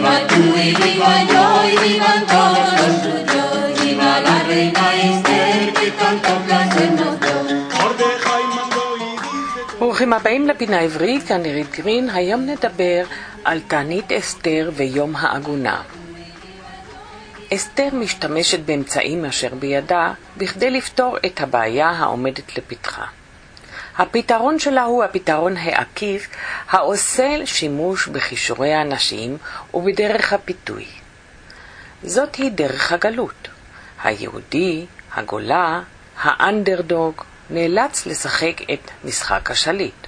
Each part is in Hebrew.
viva tú y viva yo y vivan todos los suyos, viva la reina Esther que tanto placer nos dio. ברוכים הבאים לפינה העברית, כאן נירית גרין. היום נדבר על תענית אסתר ויום העגונה. אסתר משתמשת באמצעים אשר בידה בכדי לפתור את הבעיה העומדת לפתחה. הפתרון שלה הוא הפתרון העקיף העושה שימוש בכישורי האנשים ובדרך הפיתוי. זאת היא דרך הגלות. היהודי, הגולה, האנדרדוג, נאלץ לשחק את משחק השליט,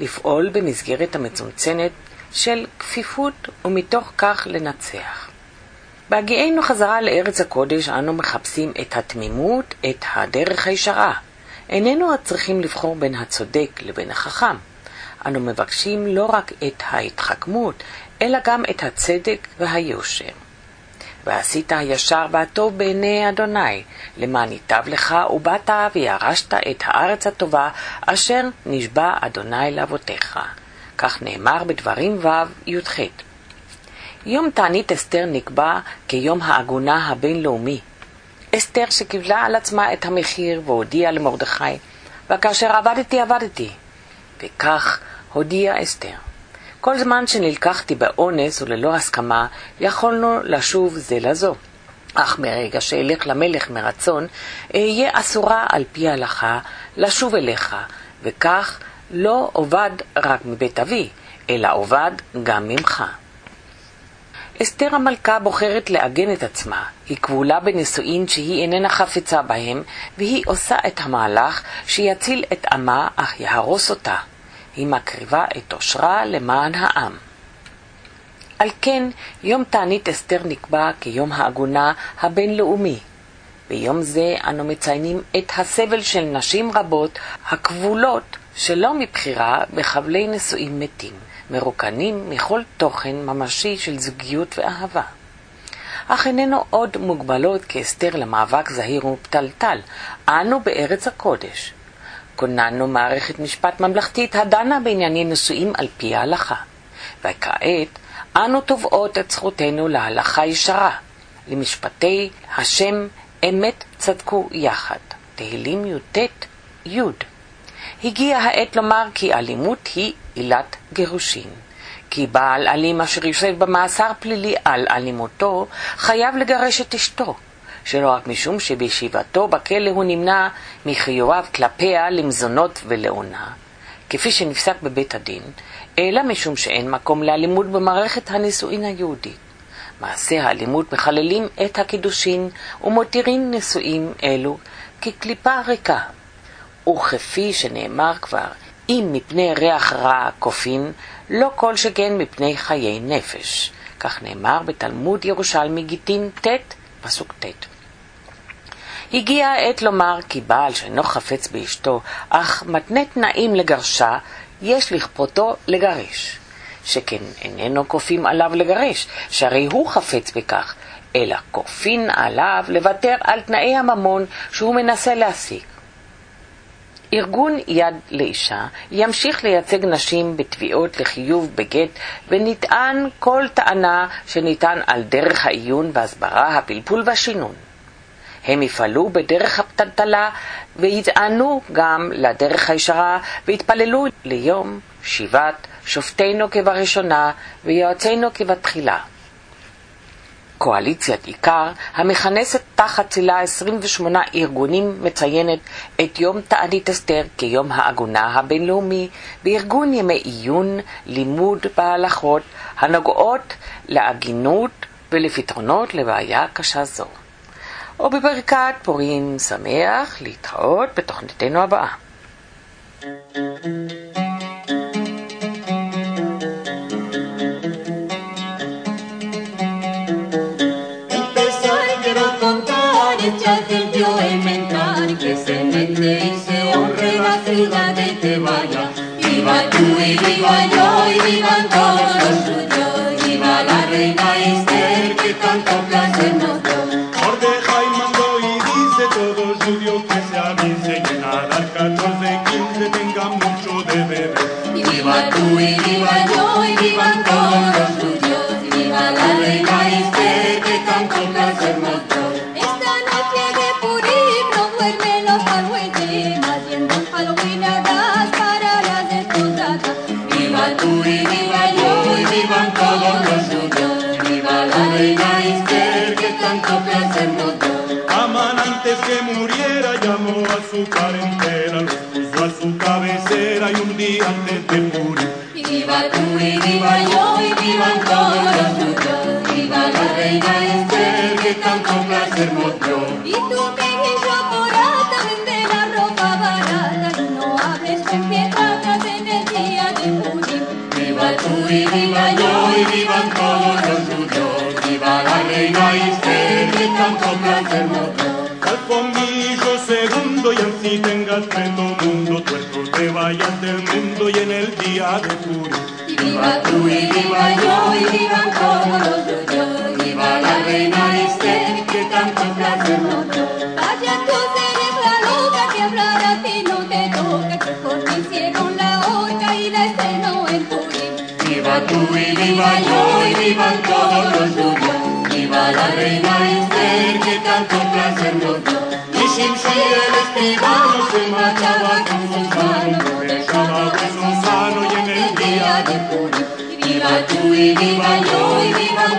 לפעול במסגרת המצומצמת של כפיפות ומתוך כך לנצח. בהגיענו חזרה לארץ הקודש אנו מחפשים את התמימות, את הדרך הישרה. איננו צריכים לבחור בין הצודק לבין החכם. אנו מבקשים לא רק את ההתחכמות, אלא גם את הצדק והיושר. ועשית הישר והטוב בעיני אדוני, למען ייטב לך, ובאת וירשת את הארץ הטובה, אשר נשבע אדוני לאבותיך. כך נאמר בדברים ו' י"ח. יום תענית אסתר נקבע כיום העגונה הבינלאומי. אסתר שקיבלה על עצמה את המחיר והודיעה למרדכי, וכאשר עבדתי עבדתי. וכך הודיעה אסתר. כל זמן שנלקחתי באונס וללא הסכמה, יכולנו לשוב זה לזו. אך מרגע שאלך למלך מרצון, אהיה אסורה על פי ההלכה לשוב אליך, וכך לא אובד רק מבית אבי, אלא אובד גם ממך. אסתר המלכה בוחרת לעגן את עצמה. היא כבולה בנישואין שהיא איננה חפצה בהם, והיא עושה את המהלך שיציל את עמה, אך יהרוס אותה. היא מקריבה את עושרה למען העם. על כן, יום תענית אסתר נקבע כיום העגונה הבינלאומי. ביום זה אנו מציינים את הסבל של נשים רבות הכבולות שלא מבחירה בחבלי נישואים מתים, מרוקנים מכל תוכן ממשי של זוגיות ואהבה. אך איננו עוד מוגבלות כאסתר למאבק זהיר ופתלתל, אנו בארץ הקודש. כוננו מערכת משפט ממלכתית הדנה בענייני נישואים על פי ההלכה. וכעת אנו תובעות את זכותנו להלכה ישרה, למשפטי השם אמת צדקו יחד. תהילים י"ט י' הגיעה העת לומר כי אלימות היא עילת גירושין. כי בעל אלים אשר יושב במאסר פלילי על אלימותו, חייב לגרש את אשתו, שלא רק משום שבישיבתו בכלא הוא נמנע מחיוביו כלפיה למזונות ולעונה, כפי שנפסק בבית הדין, אלא משום שאין מקום לאלימות במערכת הנישואין היהודית. מעשי האלימות מחללים את הקידושין ומותירים נישואים אלו כקליפה ריקה. וכפי שנאמר כבר, אם מפני ריח רע כופין, לא כל שכן מפני חיי נפש. כך נאמר בתלמוד ירושלמי גיטין ט', פסוק ט'. הגיעה העת לומר כי בעל שאינו חפץ באשתו, אך מתנה תנאים לגרשה, יש לכפותו לגרש. שכן איננו כופים עליו לגרש, שהרי הוא חפץ בכך, אלא כופין עליו לוותר על תנאי הממון שהוא מנסה להשיג. ארגון יד לאישה ימשיך לייצג נשים בתביעות לחיוב בגט ונטען כל טענה שניתן על דרך העיון והסברה, הפלפול והשינון. הם יפעלו בדרך הפתלתלה ויטענו גם לדרך הישרה ויתפללו ליום שיבת שופטינו כבראשונה ויועצינו כבתחילה. קואליציית עיקר, המכנסת תחת צילה 28 ארגונים, מציינת את יום תענית אסתר כיום העגונה הבינלאומי בארגון ימי עיון, לימוד בהלכות הנוגעות להגינות ולפתרונות לבעיה קשה זו. ובברכת פורים שמח להתראות בתוכניתנו הבאה. Que se mete y se honre la ciudad de Tebaya. Viva tú y viva yo y vivan todos los suyos, viva la reina Esther que tanto viva tú y viva yo y vivan todos los suyos. Viva la reina Esther que tanto placer nos dio. Aman antes que muriera, llamó a su parentela, los puso a su cabecera y un día antes de morir. Viva tú y viva yo y vivan todos los suyos. Viva la reina Esther que tanto placer nos dio. Y tú Placer mostró. Al pomillo segundo y así tengas preto mundo, tuertos te vayas del mundo y en el día de Purim. Y viva tú y viva yo y vivan todos los judíos. Viva la reina Esther que tanto placer mostró. Vaya tú eres la loca que hablar a ti no te toca, que por ti hicieron la horca y la estrenó en Purim. Viva tú y viva yo y vivan todos los judíos. Viva la reina Esther que tanto placer mostró. Y Shimshai el escribano se mataba con sus manos, no dejaba sano y en el día de Purim. Viva tú y viva yo y. Viva